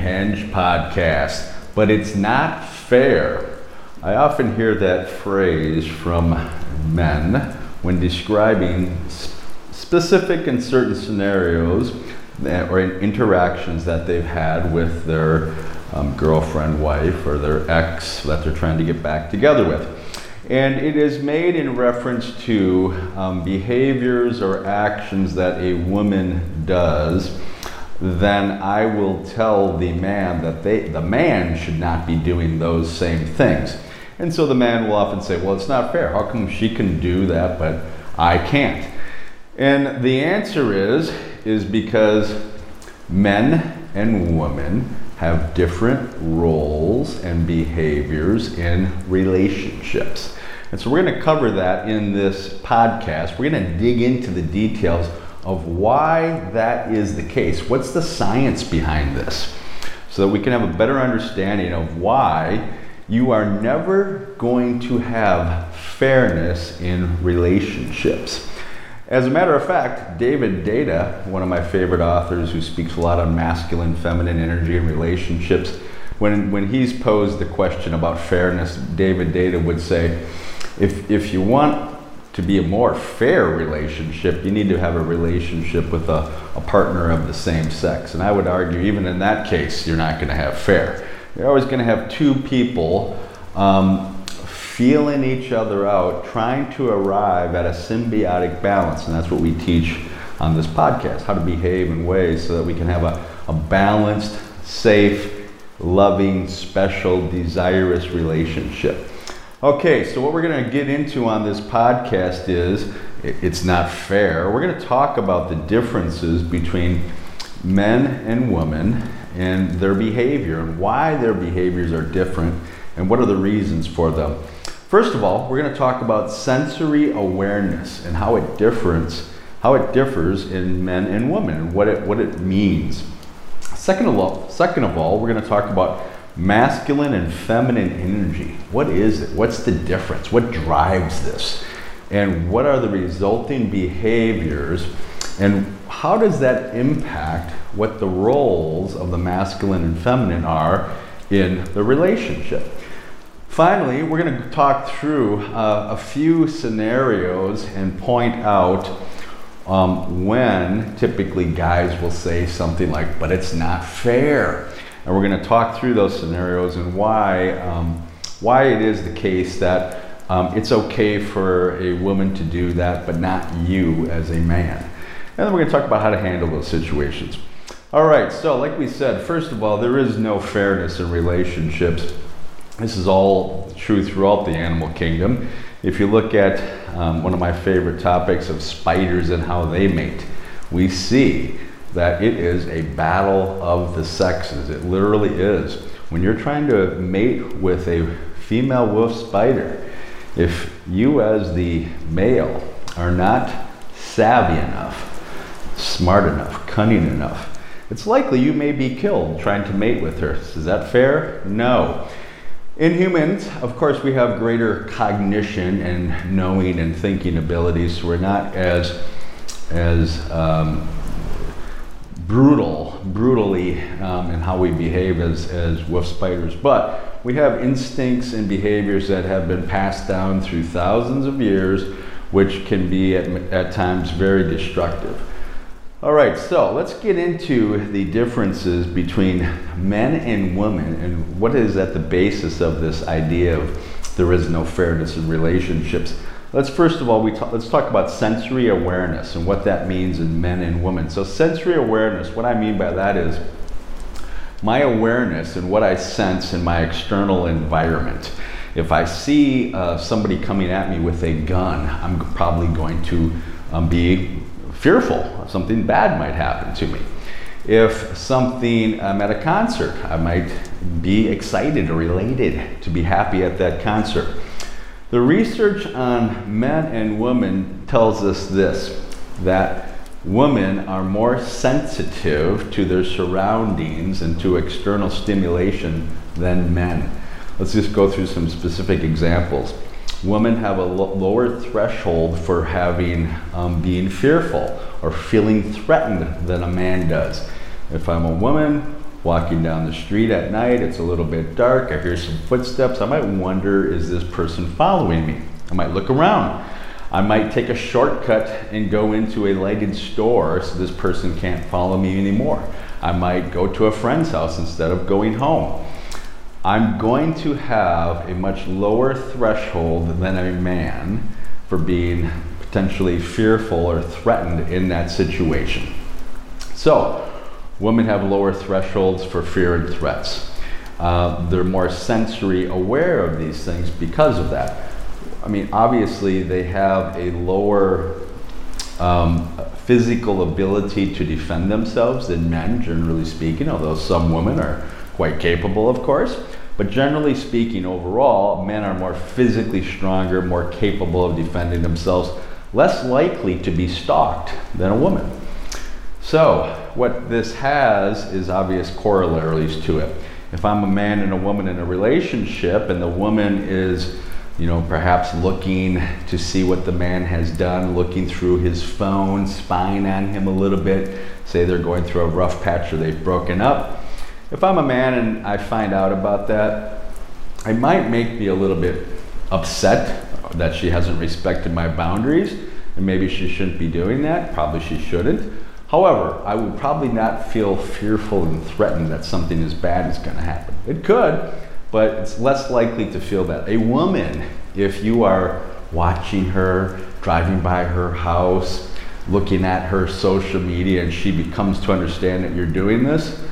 Henge podcast. But it's not fair. I often hear that phrase from men when describing specific and certain scenarios that, or interactions that they've had with their um, girlfriend, wife, or their ex that they're trying to get back together with. And it is made in reference to um, behaviors or actions that a woman does. Then I will tell the man that they, the man should not be doing those same things. And so the man will often say, Well, it's not fair. How come she can do that, but I can't? And the answer is, is because men and women have different roles and behaviors in relationships. And so we're going to cover that in this podcast. We're going to dig into the details of why that is the case. What's the science behind this? So that we can have a better understanding of why you are never going to have fairness in relationships. As a matter of fact, David Deida, one of my favorite authors who speaks a lot on masculine, feminine energy and relationships, when, when he's posed the question about fairness, David Deida would say, if, if you want to be a more fair relationship, you need to have a relationship with a, a partner of the same sex. And I would argue, even in that case, you're not going to have fair. You're always going to have two people um, feeling each other out, trying to arrive at a symbiotic balance. And that's what we teach on this podcast how to behave in ways so that we can have a, a balanced, safe, loving, special, desirous relationship. Okay, so what we're going to get into on this podcast is it's not fair. We're going to talk about the differences between men and women and their behavior and why their behaviors are different and what are the reasons for them. First of all, we're going to talk about sensory awareness and how it differs, how it differs in men and women and what it what it means. Second of all, second of all, we're going to talk about masculine and feminine energy. What is it? What's the difference? What drives this? And what are the resulting behaviors? And how does that impact what the roles of the masculine and feminine are in the relationship? Finally, we're going to talk through uh, a few scenarios and point out um, when typically guys will say something like, but it's not fair. And we're going to talk through those scenarios and why, um, why it is the case that um, it's okay for a woman to do that, but not you as a man. And then we're going to talk about how to handle those situations. All right, so like we said, first of all, there is no fairness in relationships. This is all true throughout the animal kingdom. If you look at um, one of my favorite topics of spiders and how they mate, we see that it is a battle of the sexes. It literally is. When you're trying to mate with a female wolf spider, if you as the male are not savvy enough, smart enough, cunning enough, it's likely you may be killed trying to mate with her. Is that fair? No. In humans, of course, we have greater cognition and knowing and thinking abilities, we're not as as um, brutal, brutally um, in how we behave as, as wolf spiders. But we have instincts and behaviors that have been passed down through thousands of years, which can be at, at times very destructive. All right, so let's get into the differences between men and women and what is at the basis of this idea of there is no fairness in relationships. Let's first of all we let's talk about sensory awareness and what that means in men and women. So sensory awareness, what I mean by that is my awareness and what I sense in my external environment. If I see uh, somebody coming at me with a gun, I'm probably going to um, be fearful something bad might happen to me. If something, I'm at a concert, I might be excited or elated to be happy at that concert. The research on men and women tells us this that Women are more sensitive to their surroundings and to external stimulation than men. Let's just go through some specific examples. Women have a lo- lower threshold for having um, being fearful or feeling threatened than a man does. If I'm a woman walking down the street at night, it's a little bit dark, I hear some footsteps, I might wonder is this person following me? I might look around. I might take a shortcut and go into a lighted store so this person can't follow me anymore. I might go to a friend's house instead of going home. I'm going to have a much lower threshold than a man for being potentially fearful or threatened in that situation. So, women have lower thresholds for fear and threats. Uh, they're more sensory aware of these things because of that. I mean, obviously, they have a lower um, physical ability to defend themselves than men, generally speaking, although some women are quite capable, of course. But generally speaking, overall, men are more physically stronger, more capable of defending themselves, less likely to be stalked than a woman. So, what this has is obvious corollaries to it. If I'm a man and a woman in a relationship, and the woman is you know, perhaps looking to see what the man has done, looking through his phone, spying on him a little bit. Say they're going through a rough patch or they've broken up. If I'm a man and I find out about that, I might make me a little bit upset that she hasn't respected my boundaries, and maybe she shouldn't be doing that. Probably she shouldn't. However, I would probably not feel fearful and threatened that something as bad is going to happen. It could, but it's less likely to feel that. A woman, if you are watching her, driving by her house, looking at her social media, and she becomes to understand that you're doing this,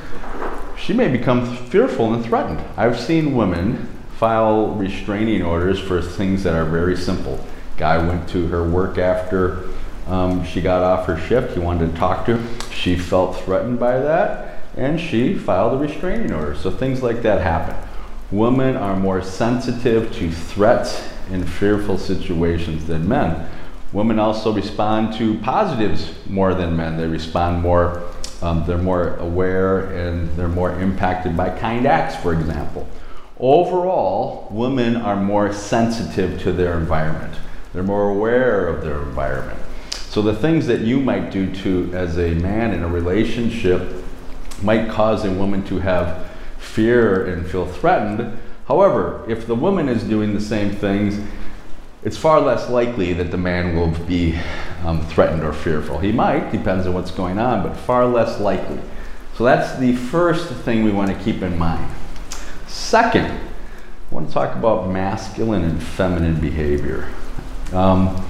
she may become fearful and threatened. I've seen women file restraining orders for things that are very simple. Guy went to her work after um, she got off her shift. He wanted to talk to her. She felt threatened by that, and she filed a restraining order. So things like that happen. Women are more sensitive to threats in fearful situations than men. Women also respond to positives more than men. They respond more, um, they're more aware and they're more impacted by kind acts, for example. Overall, women are more sensitive to their environment. They're more aware of their environment. So the things that you might do to as a man in a relationship might cause a woman to have fear and feel threatened. However, if the woman is doing the same things, it's far less likely that the man will be um, threatened or fearful. He might, depends on what's going on, but far less likely. So that's the first thing we want to keep in mind. Second, I want to talk about masculine and feminine behavior. Um,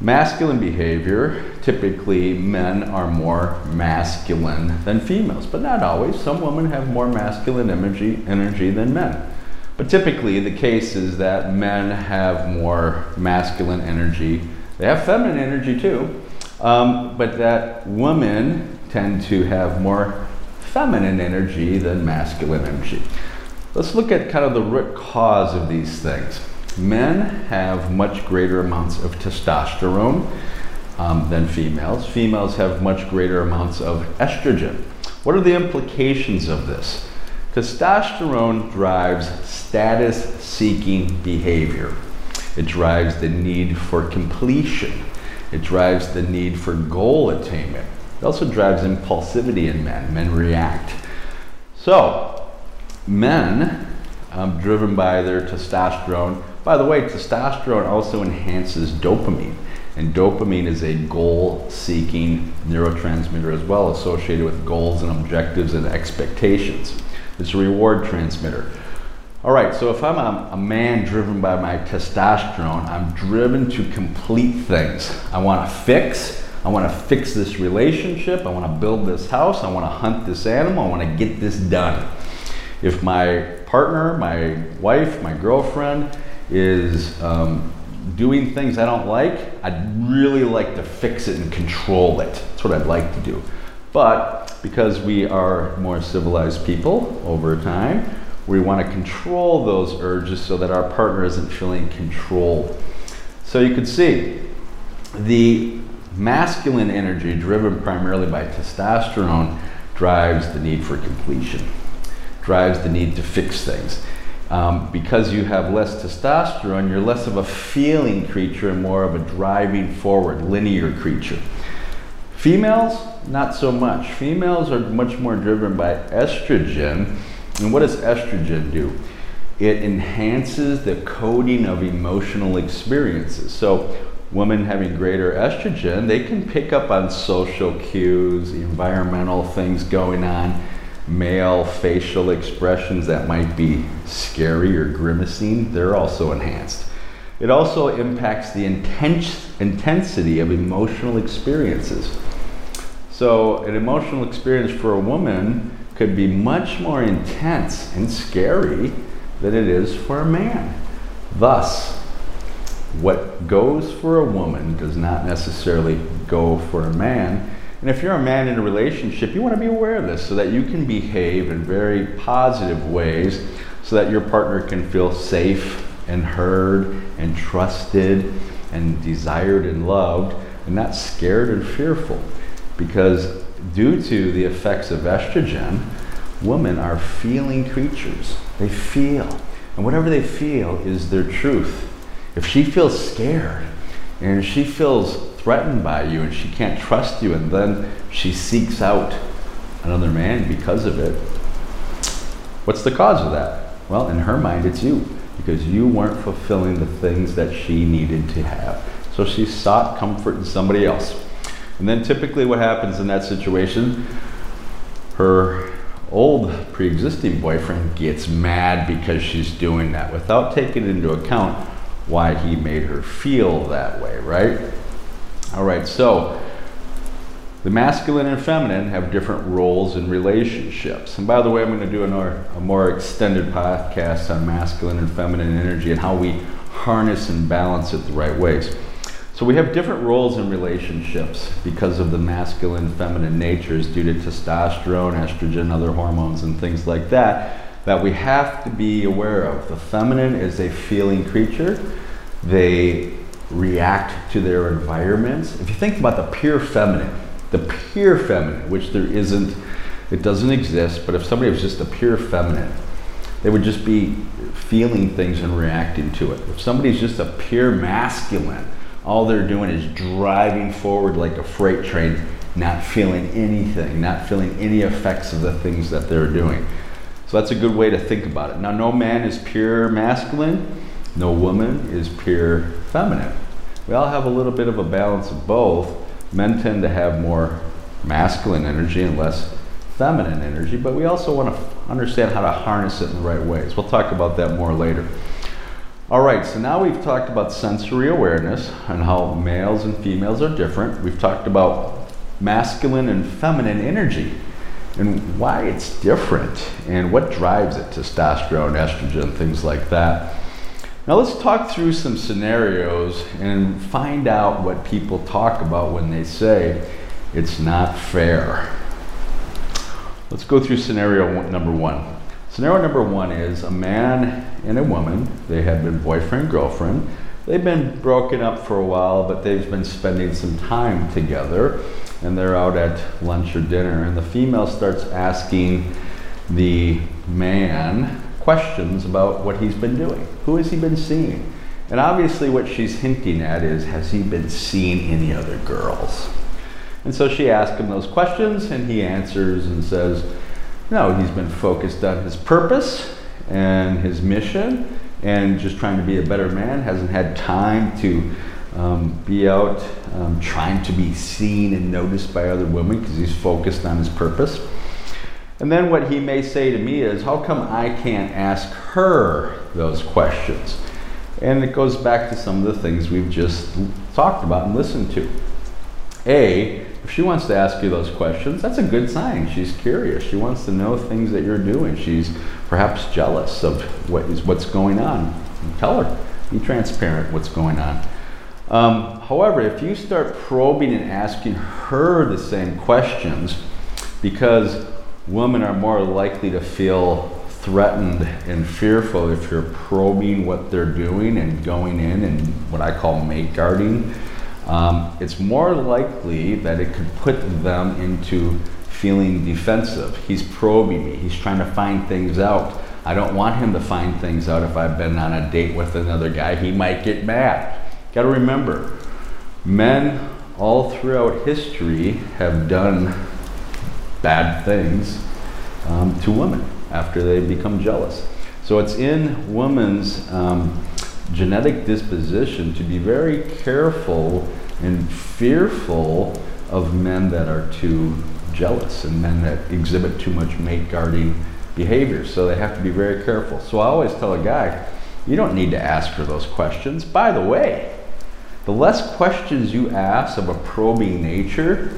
Masculine behavior, typically men are more masculine than females, but not always. Some women have more masculine energy, energy than men. But typically, the case is that men have more masculine energy. They have feminine energy too, um, but that women tend to have more feminine energy than masculine energy. Let's look at kind of the root cause of these things. Men have much greater amounts of testosterone um, than females. Females have much greater amounts of estrogen. What are the implications of this? Testosterone drives status seeking behavior. It drives the need for completion. It drives the need for goal attainment. It also drives impulsivity in men. Men react. So, men, um, driven by their testosterone, by the way, testosterone also enhances dopamine, and dopamine is a goal seeking neurotransmitter as well, associated with goals and objectives and expectations. It's a reward transmitter. All right, so if I'm a, a, man driven by my testosterone, I'm driven to complete things. I want to fix. I want to fix this relationship. I want to build this house. I want to hunt this animal. I want to get this done. If my partner, my wife, my girlfriend is um, doing things I don't like, I'd really like to fix it and control it. That's what I'd like to do. But because we are more civilized people over time, we want to control those urges so that our partner isn't feeling controlled. So you could see the masculine energy, driven primarily by testosterone, drives the need for completion, drives the need to fix things. Um, because you have less testosterone, you're less of a feeling creature and more of a driving forward, linear creature. Females, not so much. Females are much more driven by estrogen. And what does estrogen do? It enhances the coding of emotional experiences. So, women having greater estrogen, they can pick up on social cues, environmental things going on, male facial expressions that might be scary or grimacing, they're also enhanced. It also impacts the intense, intensity of emotional experiences. So, an emotional experience for a woman could be much more intense and scary than it is for a man. Thus, what goes for a woman does not necessarily go for a man. And if you're a man in a relationship, you want to be aware of this so that you can behave in very positive ways so that your partner can feel safe and heard and trusted and desired and loved and not scared and fearful. Because due to the effects of estrogen, women are feeling creatures. They feel. And whatever they feel is their truth. If she feels scared and she feels threatened by you and she can't trust you and then she seeks out another man because of it, what's the cause of that? Well, in her mind, it's you because you weren't fulfilling the things that she needed to have. So she sought comfort in somebody else. And then typically, what happens in that situation, her old pre existing boyfriend gets mad because she's doing that without taking into account why he made her feel that way, right? All right, so the masculine and feminine have different roles in relationships. And by the way, I'm going to do a more, a more extended podcast on masculine and feminine energy and how we harness and balance it the right ways. So we have different roles in relationships because of the masculine feminine natures due to testosterone, estrogen, other hormones, and things like that that we have to be aware of. The feminine is a feeling creature. They react to their environments. If you think about the pure feminine, the pure feminine, which there isn't, it doesn't exist, but if somebody was just a pure feminine, they would just be feeling things and reacting to it. If somebody's just a pure masculine, all they're doing is driving forward like a freight train, not feeling anything, not feeling any effects of the things that they're doing. So that's a good way to think about it. Now, no man is pure masculine, no woman is pure feminine. We all have a little bit of a balance of both. Men tend to have more masculine energy and less feminine energy, but we also want to understand how to harness it in the right ways. We'll talk about that more later. All right, so now we've talked about sensory awareness and how males and females are different. We've talked about masculine and feminine energy and why it's different and what drives it testosterone, estrogen, things like that. Now, let's talk through some scenarios and find out what people talk about when they say it's not fair. Let's go through scenario number one. Scenario number one is a man and a woman. They have been boyfriend, girlfriend. They've been broken up for a while, but they've been spending some time together. And they're out at lunch or dinner. And the female starts asking the man questions about what he's been doing. Who has he been seeing? And obviously, what she's hinting at is has he been seeing any other girls? And so she asks him those questions, and he answers and says, no, he's been focused on his purpose and his mission and just trying to be a better man. Hasn't had time to um, be out um, trying to be seen and noticed by other women because he's focused on his purpose. And then what he may say to me is, How come I can't ask her those questions? And it goes back to some of the things we've just talked about and listened to. A, if she wants to ask you those questions, that's a good sign. She's curious. She wants to know things that you're doing. She's perhaps jealous of what is what's going on. Tell her. Be transparent what's going on. Um, however, if you start probing and asking her the same questions, because women are more likely to feel threatened and fearful if you're probing what they're doing and going in and what I call mate guarding, um, it's more likely that it could put them into feeling defensive. He's probing me, he's trying to find things out. I don't want him to find things out if I've been on a date with another guy. He might get mad. Got to remember, men all throughout history have done bad things um, to women after they become jealous. So it's in women's um, genetic disposition to be very careful and fearful of men that are too jealous and men that exhibit too much mate guarding behavior. So they have to be very careful. So I always tell a guy, you don't need to ask her those questions. By the way, the less questions you ask of a probing nature,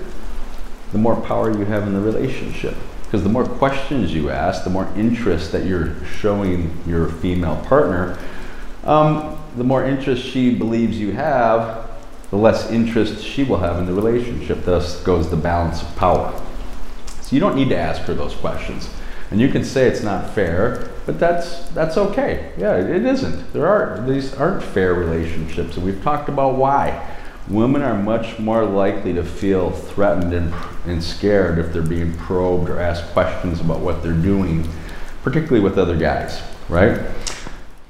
the more power you have in the relationship. Because the more questions you ask, the more interest that you're showing your female partner, um, the more interest she believes you have, the less interest she will have in the relationship. Thus goes the balance of power. So you don't need to ask her those questions. And you can say it's not fair, but that's that's okay. Yeah, it isn't. There are these aren't fair relationships, and we've talked about why. Women are much more likely to feel threatened and, and scared if they're being probed or asked questions about what they're doing, particularly with other guys, right?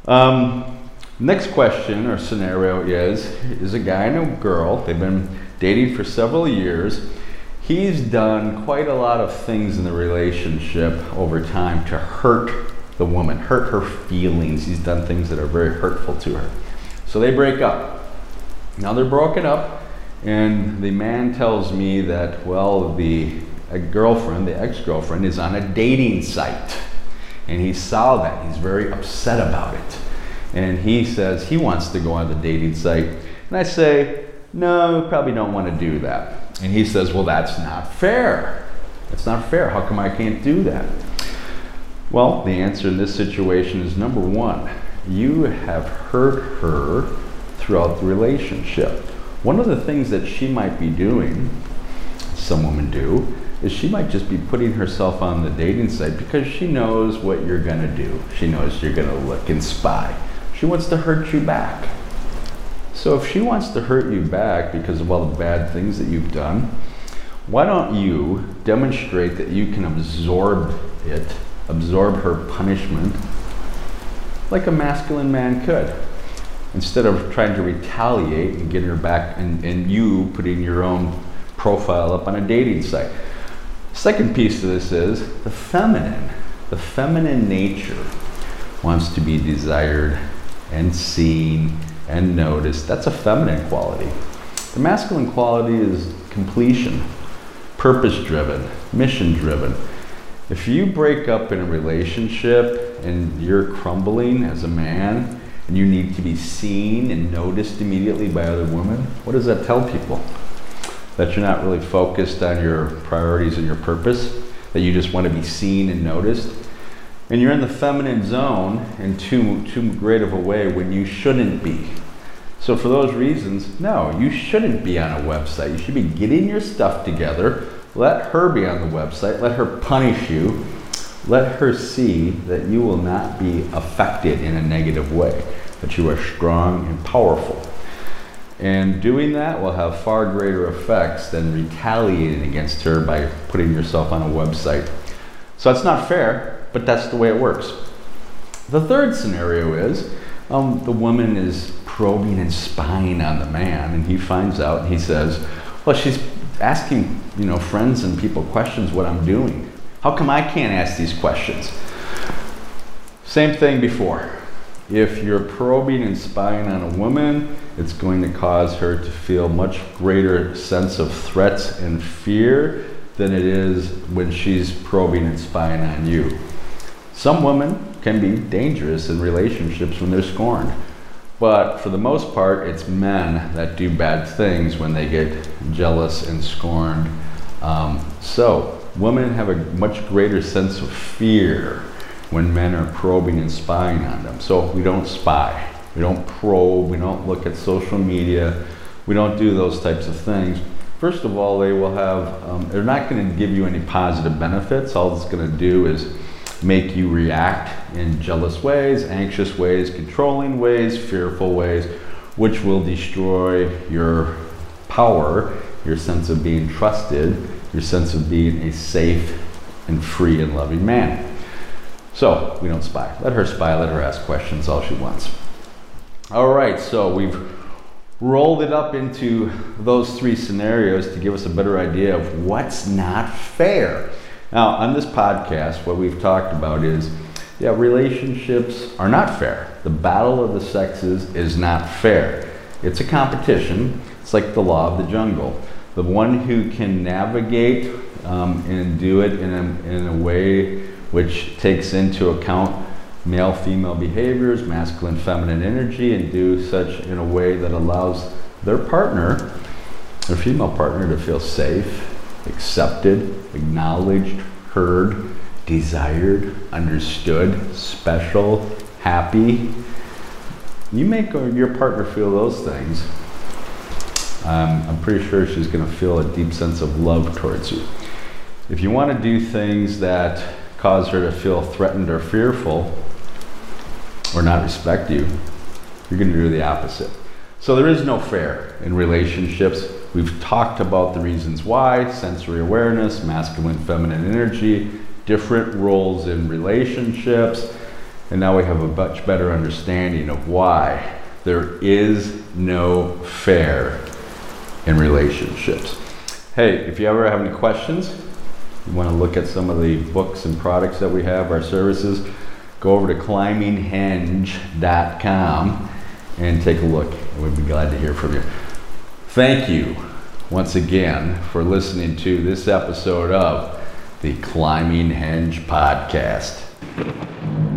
Um, next question or scenario is is a guy and a girl, they've been dating for several years. He's done quite a lot of things in the relationship over time to hurt the woman, hurt her feelings. He's done things that are very hurtful to her. So they break up. Now they're broken up, and the man tells me that, well, the girlfriend, the ex girlfriend, is on a dating site. And he saw that. He's very upset about it. And he says he wants to go on the dating site. And I say, no, probably don't want to do that. And he says, well, that's not fair. That's not fair. How come I can't do that? Well, the answer in this situation is number one, you have hurt her throughout the relationship. One of the things that she might be doing, some women do, is she might just be putting herself on the dating site because she knows what you're going to do. She knows you're going to look and spy. She wants to hurt you back. So if she wants to hurt you back because of all the bad things that you've done, why don't you demonstrate that you can absorb it, absorb her punishment, like a masculine man could? Instead of trying to retaliate and get her back and, and you putting your own profile up on a dating site. Second piece of this is the feminine. The feminine nature wants to be desired and seen and noticed. That's a feminine quality. The masculine quality is completion, purpose driven, mission driven. If you break up in a relationship and you're crumbling as a man, and you need to be seen and noticed immediately by other women, what does that tell people? That you're not really focused on your priorities and your purpose, that you just want to be seen and noticed. And you're in the feminine zone in too, too great of a way when you shouldn't be. So, for those reasons, no, you shouldn't be on a website. You should be getting your stuff together. Let her be on the website. Let her punish you let her see that you will not be affected in a negative way, that you are strong and powerful. And doing that will have far greater effects than retaliating against her by putting yourself on a website. So that's not fair, but that's the way it works. The third scenario is um, the woman is probing and spying on the man, and he finds out and he says, Well, she's asking, you know, friends and people questions what I'm doing. How come I can't ask these questions? Same thing before. If you're probing and spying on a woman, it's going to cause her to feel much greater sense of threats and fear than it is when she's probing and spying on you. Some women can be dangerous in relationships when they're scorned. But for the most part, it's men that do bad things when they get jealous and scorned. Um, so, women have a much greater sense of fear when men are probing and spying on them. So we don't spy, we don't probe, we don't look at social media, we don't do those types of things. First of all, they will have, um, they're not going to give you any positive benefits. All it's going to do is make you react in jealous ways, anxious ways, controlling ways, fearful ways, which will destroy your power, your sense of being trusted, your sense of being a safe and free and loving man. So we don't spy. Let her spy, let her ask questions all she wants. All right, so we've rolled it up into those three scenarios to give us a better idea of what's not fair. Now, on this podcast, what we've talked about is yeah, relationships are not fair. The battle of the sexes is not fair. It's a competition. It's like the law of the jungle. The one who can navigate um, and do it in a, in a way which takes into account male female behaviors, masculine feminine energy, and do such in a way that allows their partner, their female partner, to feel safe, accepted, acknowledged, heard, desired, understood, special, happy. You make your partner feel those things. Um, I'm pretty sure she's going to feel a deep sense of love towards you. If you want to do things that cause her to feel threatened or fearful, or not respect you, you're going to do the opposite. So there is no fair in relationships. We've talked about the reasons why sensory awareness, masculine, feminine energy, different roles in relationships, and now we have a much better understanding of why there is no fair in relationships. Hey, if you ever have any questions, you want to look at some of the books and products that we have, our services, go over to climbinghenge.com and take a look. We'd be glad to hear from you. Thank you once again for listening to this episode of the Climbing Henge Podcast.